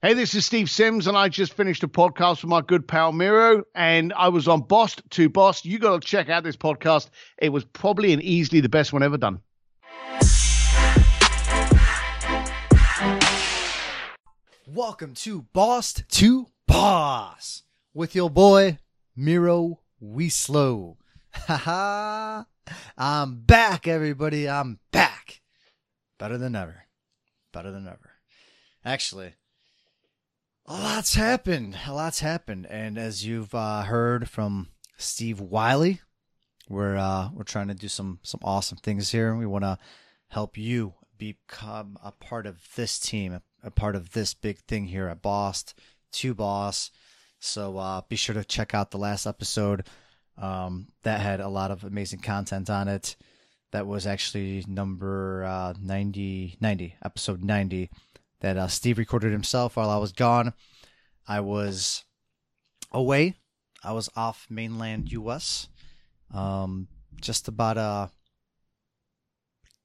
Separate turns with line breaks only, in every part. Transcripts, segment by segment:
Hey, this is Steve Sims, and I just finished a podcast with my good pal Miro, and I was on Boss to Boss. You got to check out this podcast. It was probably and easily the best one ever done.
Welcome to Boss to Boss with your boy Miro Weeslow. Haha, I'm back, everybody. I'm back. Better than ever. Better than ever. Actually, a lot's happened. A lot's happened, and as you've uh, heard from Steve Wiley, we're uh, we're trying to do some some awesome things here. and We want to help you become a part of this team, a part of this big thing here at Boss to Boss. So uh, be sure to check out the last episode. Um, that had a lot of amazing content on it. That was actually number uh, 90, 90, episode 90 that uh, Steve recorded himself while I was gone. I was away. I was off mainland U.S. Um, just about uh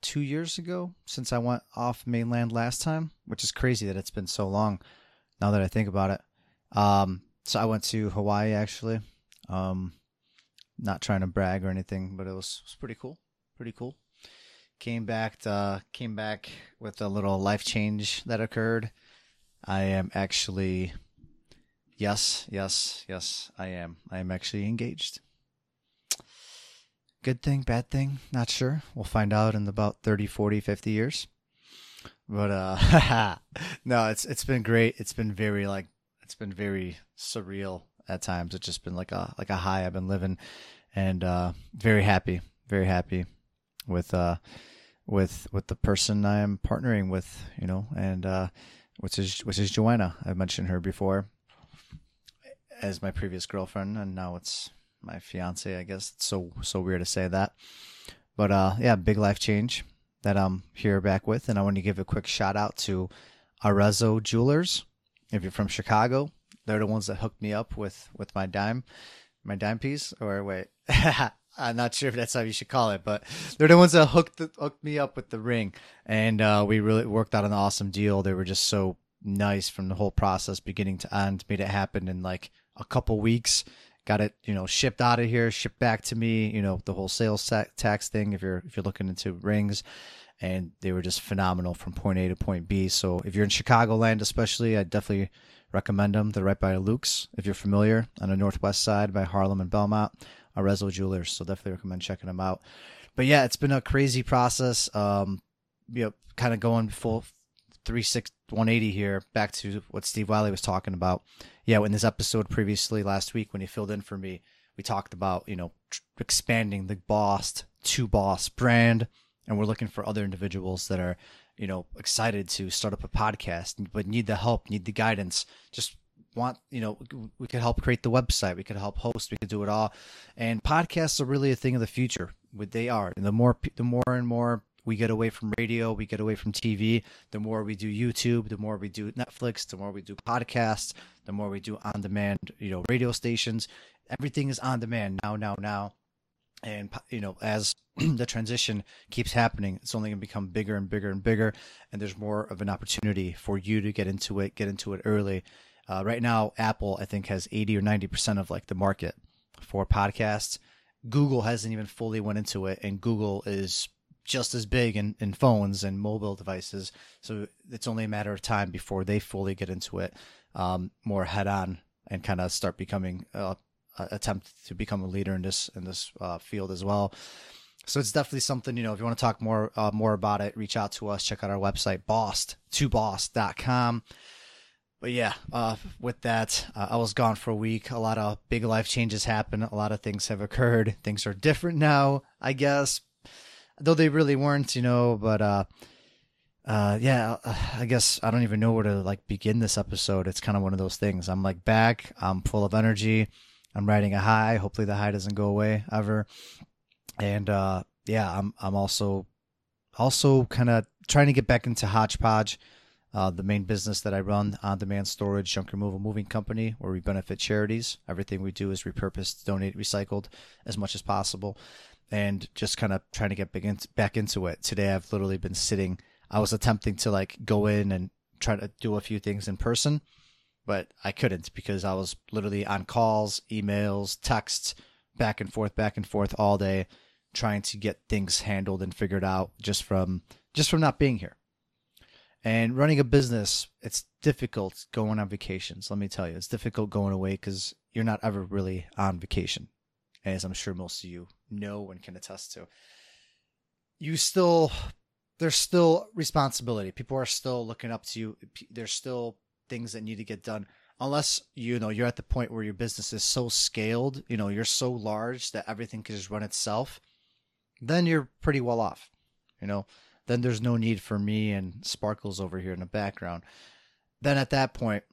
two years ago since I went off mainland last time, which is crazy that it's been so long. Now that I think about it, um, so I went to Hawaii actually. Um, not trying to brag or anything, but it was, it was pretty cool. Pretty cool came back to, came back with a little life change that occurred. I am actually yes, yes, yes, I am. I am actually engaged. Good thing, bad thing, not sure. We'll find out in about 30, 40, 50 years. But uh no, it's it's been great. It's been very like it's been very surreal at times. It's just been like a like a high I've been living and uh very happy, very happy with uh with with the person I am partnering with, you know, and uh, which is which is Joanna. I've mentioned her before as my previous girlfriend, and now it's my fiance. I guess it's so so weird to say that, but uh, yeah, big life change that I'm here back with, and I want to give a quick shout out to Arezzo Jewelers. If you're from Chicago, they're the ones that hooked me up with with my dime, my dime piece. Or wait, I'm not sure if that's how you should call it, but they're the ones that hooked the, hooked me up with the ring, and uh, we really worked out an awesome deal. They were just so nice from the whole process, beginning to end. Made it happen in like a couple weeks. Got it, you know, shipped out of here, shipped back to me. You know, the whole sales tax thing. If you're if you're looking into rings, and they were just phenomenal from point A to point B. So if you're in Chicagoland, especially, I definitely recommend them. They're right by Luke's, if you're familiar, on the northwest side by Harlem and Belmont. Arezzo Jewelers. So definitely recommend checking them out. But yeah, it's been a crazy process. Um, you know, kind of going full three six one eighty here back to what Steve Wiley was talking about. Yeah, in this episode previously last week when he filled in for me, we talked about you know tr- expanding the Boss to Boss brand, and we're looking for other individuals that are you know excited to start up a podcast but need the help, need the guidance. Just want you know we could help create the website we could help host we could do it all. And podcasts are really a thing of the future what they are. And the more the more and more we get away from radio we get away from tv the more we do youtube the more we do netflix the more we do podcasts the more we do on demand you know radio stations. Everything is on demand now now now. And you know as the transition keeps happening it's only going to become bigger and bigger and bigger. And there's more of an opportunity for you to get into it get into it early uh, right now, Apple I think has eighty or ninety percent of like the market for podcasts. Google hasn't even fully went into it, and Google is just as big in, in phones and mobile devices. So it's only a matter of time before they fully get into it um, more head on and kind of start becoming uh, attempt to become a leader in this in this uh, field as well. So it's definitely something, you know, if you want to talk more uh, more about it, reach out to us, check out our website, boss2boss.com but yeah, uh, with that, uh, I was gone for a week. A lot of big life changes happened. A lot of things have occurred. Things are different now, I guess, though they really weren't, you know. But uh, uh, yeah, uh, I guess I don't even know where to like begin this episode. It's kind of one of those things. I'm like back. I'm full of energy. I'm riding a high. Hopefully, the high doesn't go away ever. And uh, yeah, I'm I'm also also kind of trying to get back into hodgepodge uh, the main business that I run, on demand storage, junk removal moving company, where we benefit charities. Everything we do is repurposed, donate, recycled as much as possible. And just kind of trying to get back into it. Today, I've literally been sitting. I was attempting to like go in and try to do a few things in person, but I couldn't because I was literally on calls, emails, texts, back and forth, back and forth all day, trying to get things handled and figured out just from just from not being here. And running a business, it's difficult going on vacations. Let me tell you, it's difficult going away because you're not ever really on vacation, as I'm sure most of you know and can attest to. You still, there's still responsibility. People are still looking up to you. There's still things that need to get done. Unless you know you're at the point where your business is so scaled, you know you're so large that everything can just run itself, then you're pretty well off. You know, then there's no need for me and Sparkles over here in the background. Then at that point,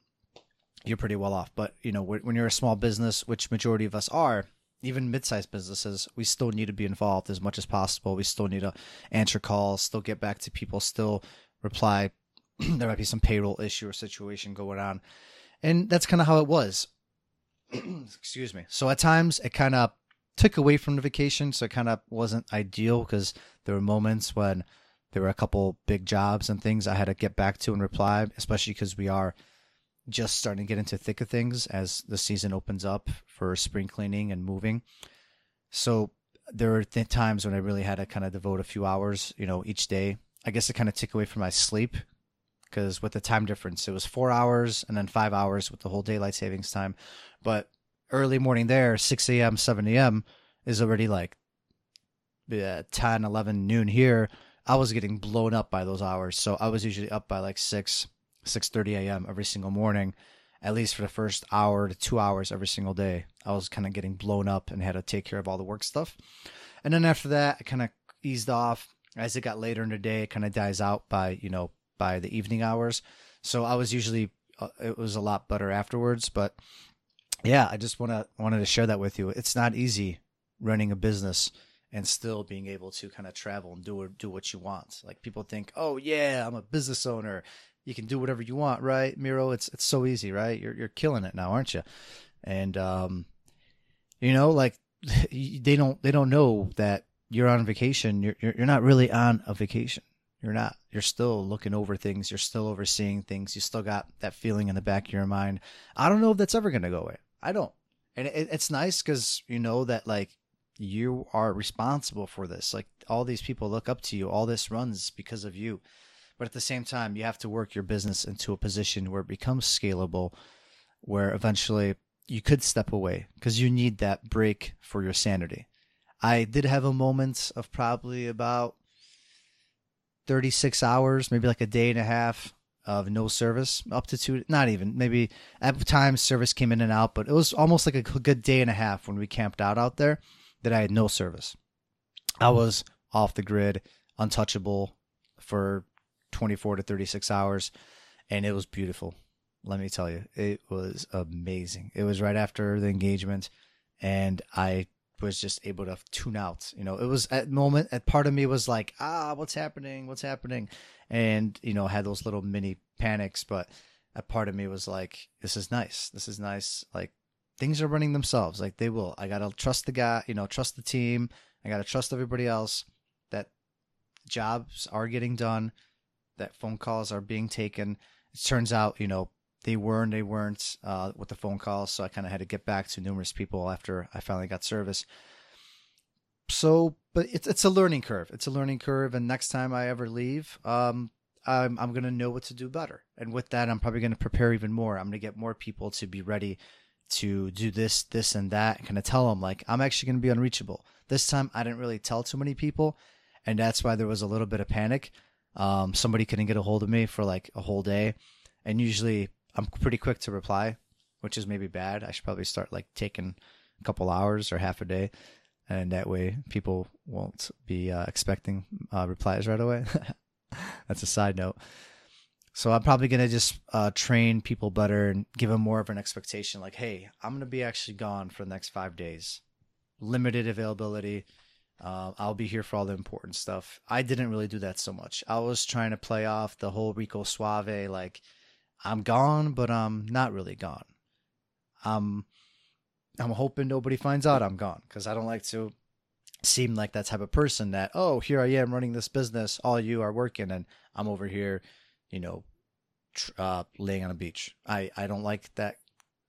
you're pretty well off. But you know, when you're a small business, which majority of us are, even mid-sized businesses, we still need to be involved as much as possible. We still need to answer calls, still get back to people, still reply. there might be some payroll issue or situation going on, and that's kind of how it was. Excuse me. So at times it kind of took away from the vacation, so it kind of wasn't ideal because there were moments when there were a couple big jobs and things I had to get back to and reply, especially because we are just starting to get into thick of things as the season opens up for spring cleaning and moving. So there were th- times when I really had to kind of devote a few hours, you know, each day. I guess it kind of took away from my sleep because with the time difference, it was four hours and then five hours with the whole daylight savings time. But early morning there, 6 a.m., 7 a.m. is already like uh, 10, 11, noon here I was getting blown up by those hours. So I was usually up by like 6, 6.30 a.m. every single morning, at least for the first hour to two hours every single day. I was kind of getting blown up and had to take care of all the work stuff. And then after that, I kind of eased off. As it got later in the day, it kind of dies out by, you know, by the evening hours. So I was usually, uh, it was a lot better afterwards. But yeah, I just want to, wanted to share that with you. It's not easy running a business and still being able to kind of travel and do do what you want. Like people think, "Oh yeah, I'm a business owner. You can do whatever you want, right, Miro? It's it's so easy, right? You're you're killing it now, aren't you?" And um, you know, like they don't they don't know that you're on vacation. You're you're, not really on a vacation. You're not. You're still looking over things. You're still overseeing things. You still got that feeling in the back of your mind. I don't know if that's ever to go away. I don't. And it, it's nice because you know that like you are responsible for this. Like all these people look up to you. All this runs because of you. But at the same time, you have to work your business into a position where it becomes scalable, where eventually you could step away because you need that break for your sanity. I did have a moment of probably about 36 hours, maybe like a day and a half of no service, up to two, not even, maybe at times service came in and out, but it was almost like a good day and a half when we camped out out there that I had no service. I was off the grid, untouchable for 24 to 36 hours, and it was beautiful. Let me tell you, it was amazing. It was right after the engagement, and I was just able to tune out. You know, it was at moment, at part of me was like, ah, what's happening? What's happening? And, you know, had those little mini panics, but a part of me was like, this is nice. This is nice. Like, things are running themselves. Like they will. I gotta trust the guy, you know, trust the team. I gotta trust everybody else that jobs are getting done, that phone calls are being taken. It turns out, you know, they were and they weren't uh, with the phone calls, so I kind of had to get back to numerous people after I finally got service. So, but it's it's a learning curve. It's a learning curve, and next time I ever leave, um, I'm I'm gonna know what to do better. And with that, I'm probably gonna prepare even more. I'm gonna get more people to be ready to do this, this, and that, kind of tell them like I'm actually going to be unreachable. This time, I didn't really tell too many people, and that's why there was a little bit of panic. Um, somebody couldn't get a hold of me for like a whole day, and usually I'm pretty quick to reply, which is maybe bad. I should probably start like taking a couple hours or half a day, and that way people won't be uh, expecting uh, replies right away. that's a side note. So I'm probably gonna just uh, train people better and give them more of an expectation. Like, hey, I'm gonna be actually gone for the next five days, limited availability. Uh, I'll be here for all the important stuff. I didn't really do that so much. I was trying to play off the whole Rico Suave, like I'm gone, but I'm not really gone. I'm I'm hoping nobody finds out I'm gone because I don't like to seem like that type of person that oh here I am running this business, all you are working, and I'm over here you know, tr- uh, laying on a beach. I I don't like that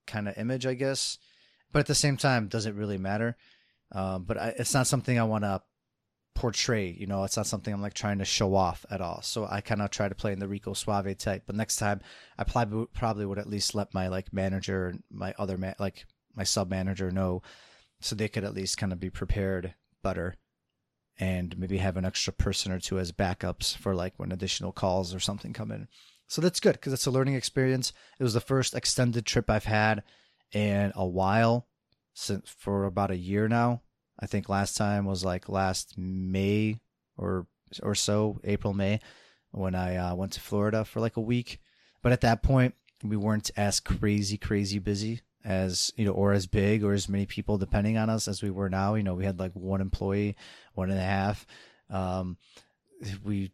kind of image, I guess. But at the same time, does it really matter? Um, but I, it's not something I want to portray. You know, it's not something I'm like trying to show off at all. So I kind of try to play in the Rico Suave type. But next time, I probably probably would at least let my like manager and my other man like my sub manager know, so they could at least kind of be prepared better, and maybe have an extra person or two as backups for like when additional calls or something come in. So that's good because it's a learning experience. It was the first extended trip I've had in a while, since for about a year now. I think last time was like last May or or so, April May, when I uh, went to Florida for like a week. But at that point, we weren't as crazy crazy busy as you know, or as big or as many people depending on us as we were now. You know, we had like one employee, one and a half. Um, we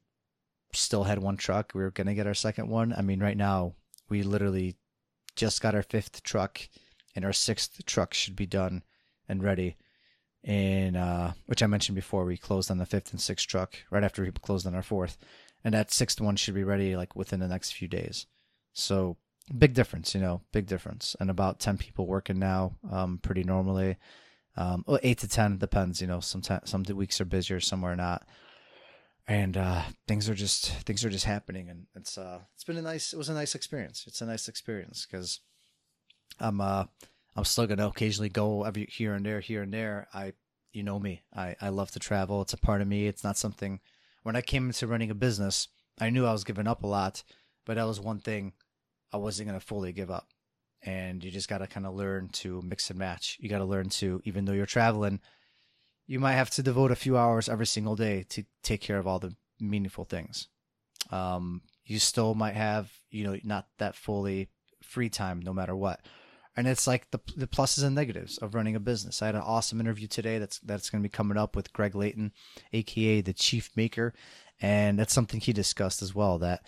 still had one truck. We were gonna get our second one. I mean, right now we literally just got our fifth truck, and our sixth truck should be done and ready. And uh, which I mentioned before, we closed on the fifth and sixth truck right after we closed on our fourth, and that sixth one should be ready like within the next few days. So big difference, you know, big difference. And about ten people working now, um, pretty normally. Um, well, eight to ten depends. You know, sometimes some weeks are busier, some are not and uh, things are just things are just happening, and it's uh, it's been a nice it was a nice experience. It's a nice experience because I'm uh I'm still gonna occasionally go every here and there, here and there. I you know me, I I love to travel. It's a part of me. It's not something. When I came into running a business, I knew I was giving up a lot, but that was one thing I wasn't gonna fully give up. And you just gotta kind of learn to mix and match. You gotta learn to even though you're traveling you might have to devote a few hours every single day to take care of all the meaningful things. Um, you still might have, you know, not that fully free time no matter what. And it's like the the pluses and negatives of running a business. I had an awesome interview today that's that's going to be coming up with Greg Layton, aka the Chief Maker, and that's something he discussed as well. That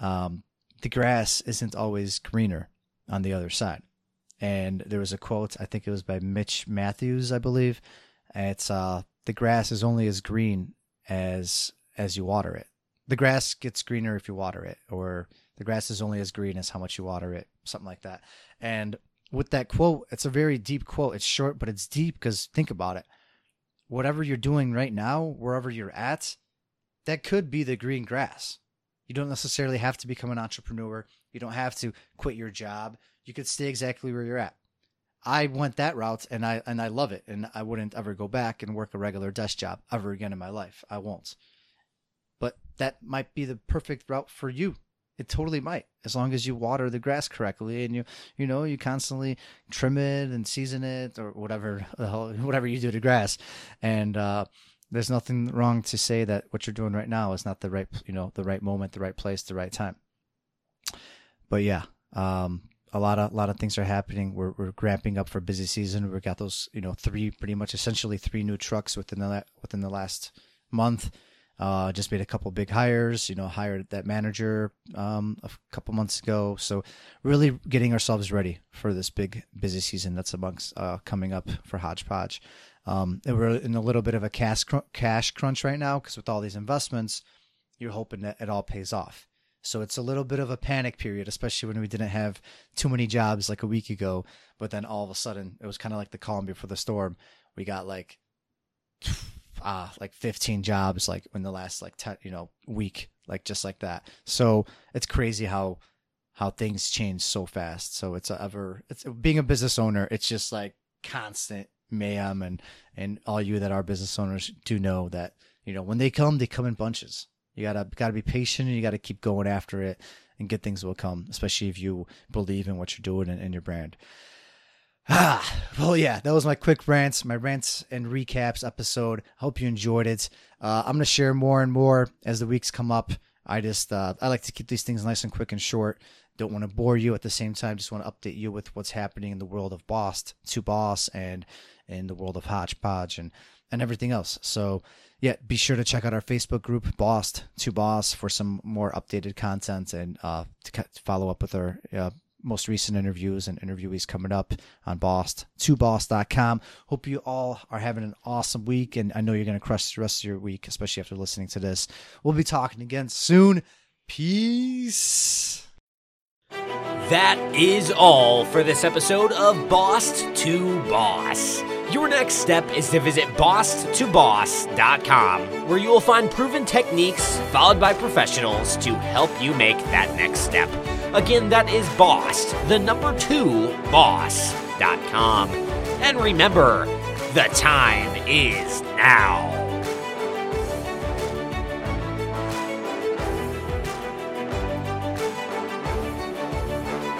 um, the grass isn't always greener on the other side. And there was a quote, I think it was by Mitch Matthews, I believe, it's uh the grass is only as green as as you water it. The grass gets greener if you water it, or the grass is only as green as how much you water it, something like that. And with that quote, it's a very deep quote. It's short, but it's deep because think about it. Whatever you're doing right now, wherever you're at, that could be the green grass. You don't necessarily have to become an entrepreneur. You don't have to quit your job. You could stay exactly where you're at. I went that route and I and I love it and I wouldn't ever go back and work a regular desk job ever again in my life. I won't. But that might be the perfect route for you. It totally might, as long as you water the grass correctly and you you know you constantly trim it and season it or whatever the hell whatever you do to grass. And uh, there's nothing wrong to say that what you're doing right now is not the right you know the right moment, the right place, the right time. But yeah, um, a lot of a lot of things are happening. We're we're ramping up for busy season. we've got those you know three pretty much essentially three new trucks within the within the last month. Uh, just made a couple big hires. You know, hired that manager um, a couple months ago. So really getting ourselves ready for this big busy season that's amongst uh, coming up for Hodgepodge. Um, and we're in a little bit of a cash cash crunch right now because with all these investments, you're hoping that it all pays off. So it's a little bit of a panic period, especially when we didn't have too many jobs like a week ago. But then all of a sudden, it was kind of like the calm before the storm. We got like, ah, like 15 jobs like in the last like 10, you know, week, like just like that. So it's crazy how how things change so fast. So it's ever it's being a business owner. It's just like constant mayhem and and all you that are business owners do know that you know when they come they come in bunches you gotta gotta be patient and you gotta keep going after it, and good things will come, especially if you believe in what you're doing and in your brand. Ah, well, yeah, that was my quick rants, my rants and recaps episode. Hope you enjoyed it. Uh, I'm gonna share more and more as the weeks come up. I just uh, I like to keep these things nice and quick and short. Don't want to bore you at the same time. Just want to update you with what's happening in the world of Boss to Boss and in the world of Hodgepodge and and everything else. So yeah, be sure to check out our Facebook group, Boss to Boss, for some more updated content and uh, to follow up with our uh, most recent interviews and interviewees coming up on Boss to Boss.com. Hope you all are having an awesome week, and I know you're going to crush the rest of your week, especially after listening to this. We'll be talking again soon. Peace.
That is all for this episode of Boss to Boss. Your next step is to visit boss2boss.com, where you will find proven techniques followed by professionals to help you make that next step. Again, that is Boss, the number two boss.com. And remember, the time is now.